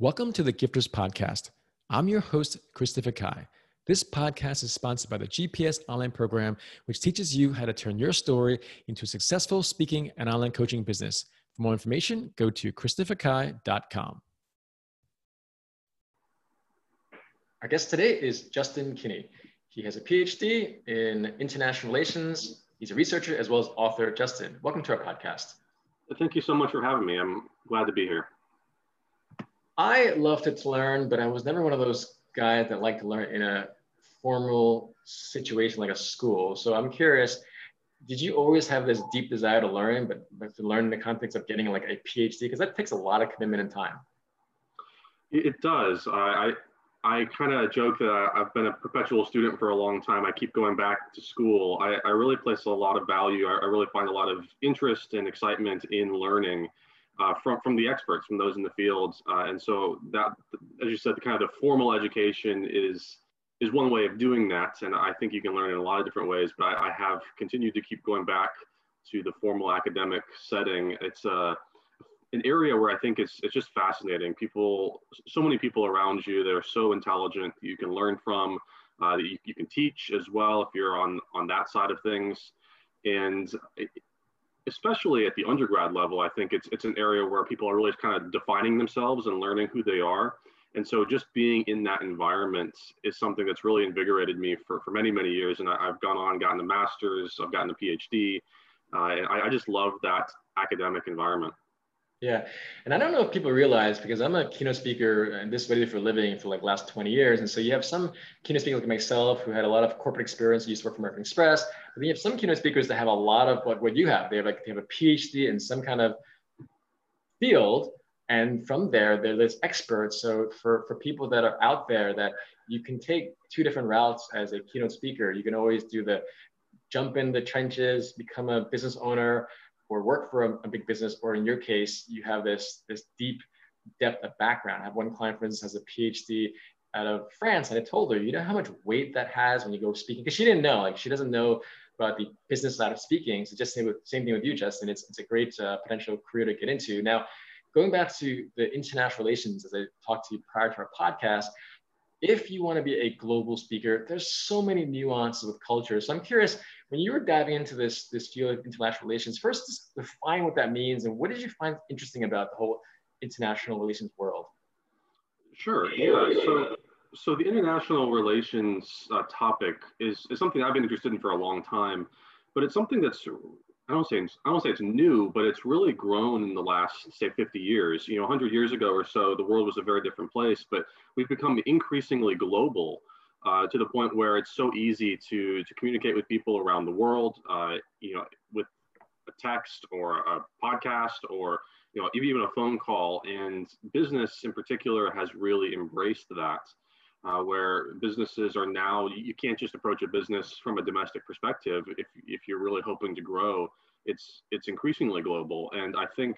Welcome to the Gifters Podcast. I'm your host, Christopher Kai. This podcast is sponsored by the GPS Online Program, which teaches you how to turn your story into a successful speaking and online coaching business. For more information, go to christopherkai.com. Our guest today is Justin Kinney. He has a PhD in international relations. He's a researcher as well as author. Justin, welcome to our podcast. Thank you so much for having me. I'm glad to be here. I loved to learn, but I was never one of those guys that like to learn in a formal situation like a school. So I'm curious, did you always have this deep desire to learn, but, but to learn in the context of getting like a PhD? Because that takes a lot of commitment and time. It does. I, I, I kind of joke that I've been a perpetual student for a long time. I keep going back to school. I, I really place a lot of value. I, I really find a lot of interest and excitement in learning uh, from from the experts, from those in the field. Uh, and so that, as you said, the kind of the formal education is is one way of doing that. And I think you can learn in a lot of different ways. But I, I have continued to keep going back to the formal academic setting. It's a uh, an area where I think it's it's just fascinating. People, so many people around you that are so intelligent you can learn from. Uh, that you, you can teach as well if you're on on that side of things. And especially at the undergrad level, I think it's it's an area where people are really kind of defining themselves and learning who they are. And so just being in that environment is something that's really invigorated me for, for many, many years. And I, have gone on, gotten a master's, I've gotten a PhD. Uh, and I, I just love that academic environment. Yeah. And I don't know if people realize because I'm a keynote speaker and this is way for a living for like last 20 years. And so you have some keynote speakers like myself who had a lot of corporate experience, used to work for American Express. But then you have some keynote speakers that have a lot of what, what you have. They have like they have a PhD in some kind of field. And from there, they're this experts. So for, for people that are out there that you can take two different routes as a keynote speaker. You can always do the jump in the trenches, become a business owner, or work for a, a, big business, or in your case, you have this, this deep depth of background. I have one client, for instance, has a PhD out of France, and I told her, you know how much weight that has when you go speaking? Because she didn't know, like she doesn't know about the business side of speaking. So just same, with, same thing with you, Justin. It's, it's a great uh, potential career to get into. Now, going back to the international relations, as I talked to you prior to our podcast, if you want to be a global speaker, there's so many nuances with culture. So I'm curious, when you were diving into this this field of international relations, first define what that means and what did you find interesting about the whole international relations world? Sure. Yeah. So so the international relations uh, topic is is something I've been interested in for a long time, but it's something that's I don't say I don't say it's new, but it's really grown in the last say 50 years. You know, 100 years ago or so, the world was a very different place, but we've become increasingly global uh, to the point where it's so easy to to communicate with people around the world. Uh, you know, with a text or a podcast or you know even a phone call. And business in particular has really embraced that uh, where businesses are now, you can't just approach a business from a domestic perspective. If, if you're really hoping to grow, it's, it's increasingly global. And I think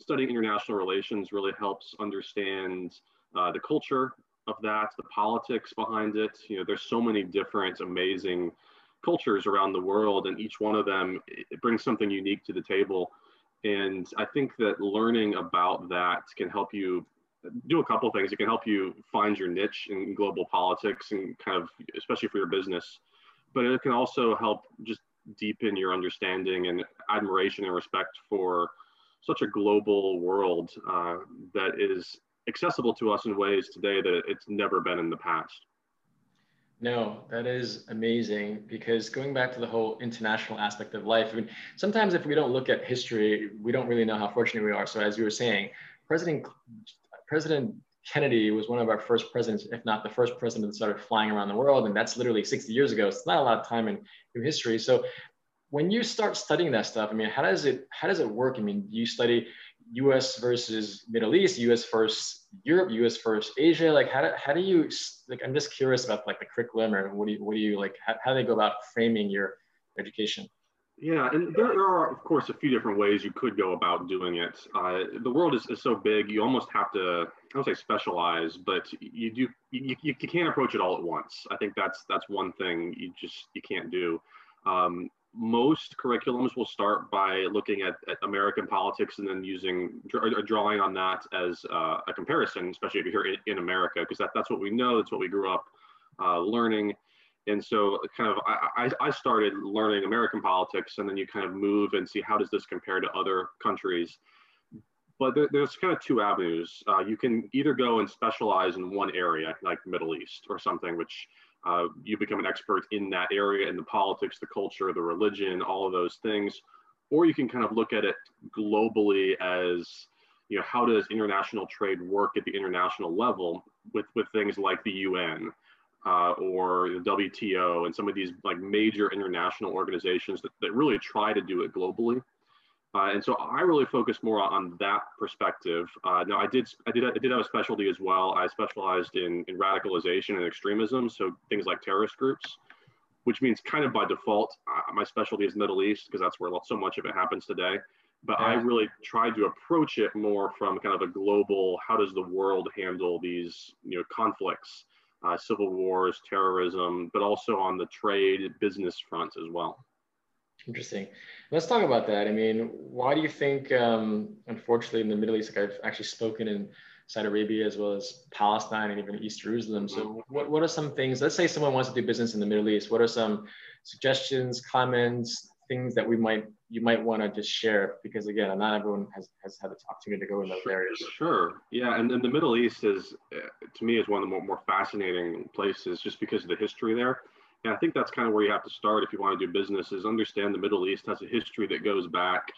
studying international relations really helps understand uh, the culture of that, the politics behind it. You know, there's so many different amazing cultures around the world, and each one of them brings something unique to the table. And I think that learning about that can help you do a couple things. It can help you find your niche in global politics and kind of, especially for your business. But it can also help just deepen your understanding and admiration and respect for such a global world uh, that is accessible to us in ways today that it's never been in the past. No, that is amazing because going back to the whole international aspect of life, I mean, sometimes if we don't look at history, we don't really know how fortunate we are. So, as you were saying, President President Kennedy was one of our first presidents, if not the first president that started flying around the world. And that's literally 60 years ago. It's not a lot of time in, in history. So when you start studying that stuff, I mean, how does it how does it work? I mean, you study U.S. versus Middle East, U.S. versus Europe, U.S. versus Asia. Like, how do, how do you like? I'm just curious about like the curriculum, or what do you what do you like? How, how do they go about framing your education? Yeah, and there are, of course, a few different ways you could go about doing it. Uh, the world is, is so big, you almost have to, I don't say specialize, but you do, you, you, you can't approach it all at once. I think that's that's one thing you just you can't do. Um, most curriculums will start by looking at, at American politics and then using drawing on that as uh, a comparison, especially if you're in, in America, because that, that's what we know, that's what we grew up uh, learning. And so, kind of, I, I started learning American politics, and then you kind of move and see how does this compare to other countries. But there, there's kind of two avenues. Uh, you can either go and specialize in one area, like Middle East or something, which uh, you become an expert in that area in the politics, the culture, the religion, all of those things. Or you can kind of look at it globally as, you know, how does international trade work at the international level with, with things like the UN uh, or the WTO and some of these like major international organizations that, that really try to do it globally. Uh, and so I really focus more on that perspective. Uh, now I did, I did, I did have a specialty as well. I specialized in, in radicalization and extremism, so things like terrorist groups, which means kind of by default, uh, my specialty is Middle East because that's where so much of it happens today. But yeah. I really tried to approach it more from kind of a global, how does the world handle these, you know, conflicts, uh, civil wars, terrorism, but also on the trade business front as well. Interesting. Let's talk about that. I mean, why do you think, um, unfortunately, in the Middle East, like I've actually spoken in Saudi Arabia as well as Palestine and even East Jerusalem. So, what, what are some things? Let's say someone wants to do business in the Middle East. What are some suggestions, comments, things that we might you might want to just share? Because again, not everyone has, has had the opportunity to go in those areas. Sure. Yeah, and, and the Middle East is, uh, to me, is one of the more, more fascinating places just because of the history there. And I think that's kind of where you have to start if you want to do business is understand the Middle East has a history that goes back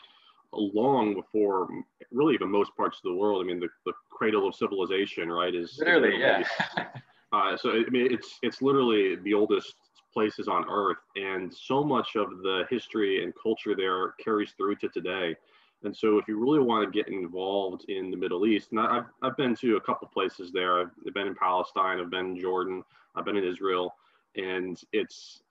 long before really even most parts of the world. I mean, the, the cradle of civilization, right, is literally, yeah. uh, so I mean, it's it's literally the oldest places on earth, and so much of the history and culture there carries through to today. And so, if you really want to get involved in the Middle East, and I've, I've been to a couple places there. I've been in Palestine, I've been in Jordan, I've been in Israel and it's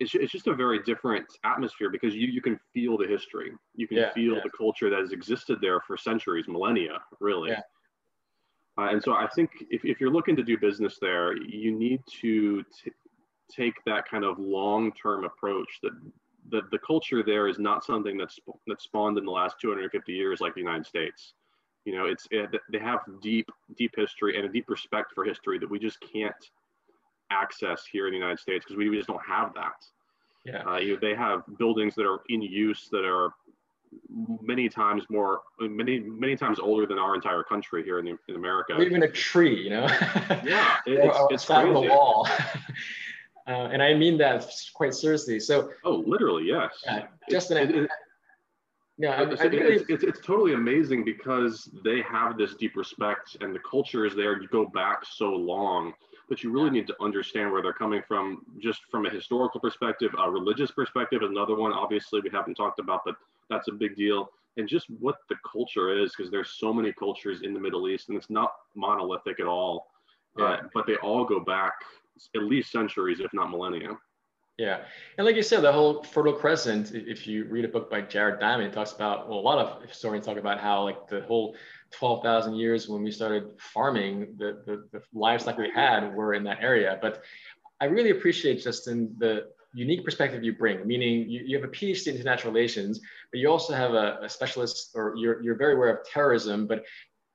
it's, it's just a very different atmosphere because you you can feel the history you can yeah, feel yeah. the culture that has existed there for centuries millennia really yeah. uh, and so i think if, if you're looking to do business there you need to t- take that kind of long-term approach that the, the culture there is not something that's that spawned in the last 250 years like the united states you know it's it, they have deep deep history and a deep respect for history that we just can't access here in the United States because we just don't have that. Yeah. Uh, you know, they have buildings that are in use that are many times more, many many times older than our entire country here in, the, in America. Or even a tree, you know. yeah, it, it's, it's crazy. the wall. uh, and I mean that quite seriously. So. Oh, literally, yes. Uh, just an. Yeah, I, I really, it's, it's, it's, totally amazing because they have this deep respect and the culture is there. You go back so long but you really need to understand where they're coming from just from a historical perspective a religious perspective another one obviously we haven't talked about but that's a big deal. And just what the culture is because there's so many cultures in the middle east and it's not monolithic at all yeah. uh, but they all go back at least centuries if not millennia yeah. And like you said, the whole Fertile Crescent, if you read a book by Jared Diamond, it talks about, well, a lot of historians talk about how like the whole 12,000 years when we started farming, the, the, the livestock we had were in that area. But I really appreciate, Justin, the unique perspective you bring, meaning you, you have a PhD in international relations, but you also have a, a specialist or you're, you're very aware of terrorism, but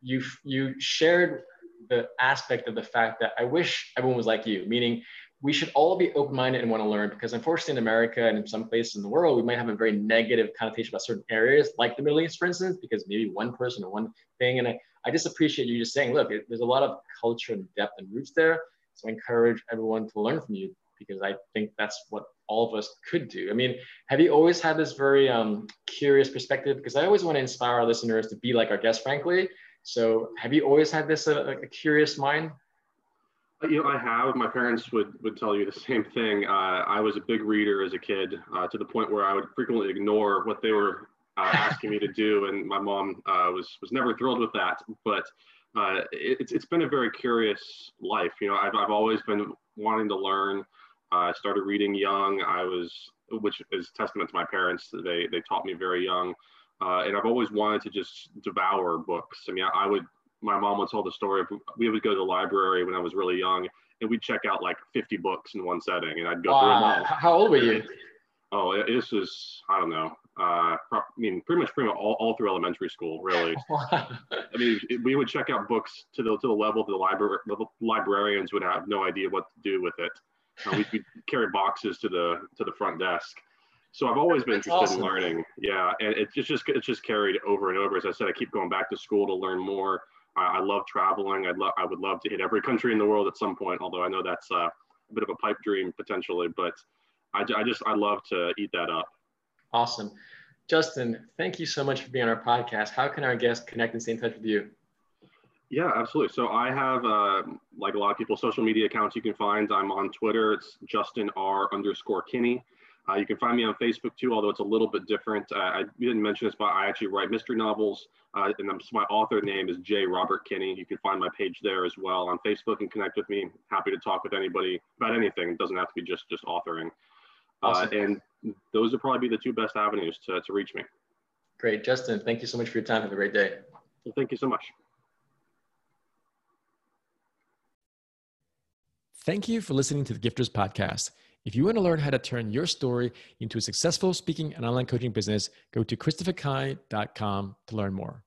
you you shared the aspect of the fact that I wish everyone was like you, meaning we should all be open-minded and want to learn because unfortunately in America and in some places in the world, we might have a very negative connotation about certain areas like the Middle East, for instance, because maybe one person or one thing. And I, I just appreciate you just saying, look, it, there's a lot of culture and depth and roots there. So I encourage everyone to learn from you because I think that's what all of us could do. I mean, have you always had this very um, curious perspective? Because I always want to inspire our listeners to be like our guests, frankly. So have you always had this uh, a curious mind? You know, I have. My parents would would tell you the same thing. Uh, I was a big reader as a kid, uh, to the point where I would frequently ignore what they were uh, asking me to do, and my mom uh, was was never thrilled with that. But uh, it, it's it's been a very curious life. You know, I've I've always been wanting to learn. I started reading young. I was, which is testament to my parents. They they taught me very young. Uh, and I've always wanted to just devour books. I mean, I, I would my mom would tell the story of we would go to the library when I was really young and we'd check out like 50 books in one setting and I'd go wow. through them all. How old were you? Oh, this was I don't know. Uh, I mean, pretty much, pretty much all, all through elementary school, really. I mean, we would check out books to the to the level the library the librarians would have no idea what to do with it. Uh, we could carry boxes to the to the front desk. So I've always been interested awesome. in learning. Yeah, and it's just it's just carried over and over. As I said, I keep going back to school to learn more. I, I love traveling. I'd love I would love to hit every country in the world at some point. Although I know that's uh, a bit of a pipe dream potentially, but I, I just I love to eat that up. Awesome. Justin, thank you so much for being on our podcast. How can our guests connect and stay in touch with you? Yeah, absolutely. So I have, uh, like a lot of people, social media accounts you can find. I'm on Twitter. It's Justin R underscore Kinney. Uh, you can find me on Facebook too, although it's a little bit different. Uh, I didn't mention this, but I actually write mystery novels, uh, and my author name is J. Robert Kinney. You can find my page there as well on Facebook and connect with me. Happy to talk with anybody about anything. It doesn't have to be just just authoring. Uh, awesome. and those would probably be the two best avenues to, to reach me. Great. Justin, thank you so much for your time. Have a great day. Well, thank you so much. Thank you for listening to the Gifters Podcast. If you want to learn how to turn your story into a successful speaking and online coaching business, go to christopherkai.com to learn more.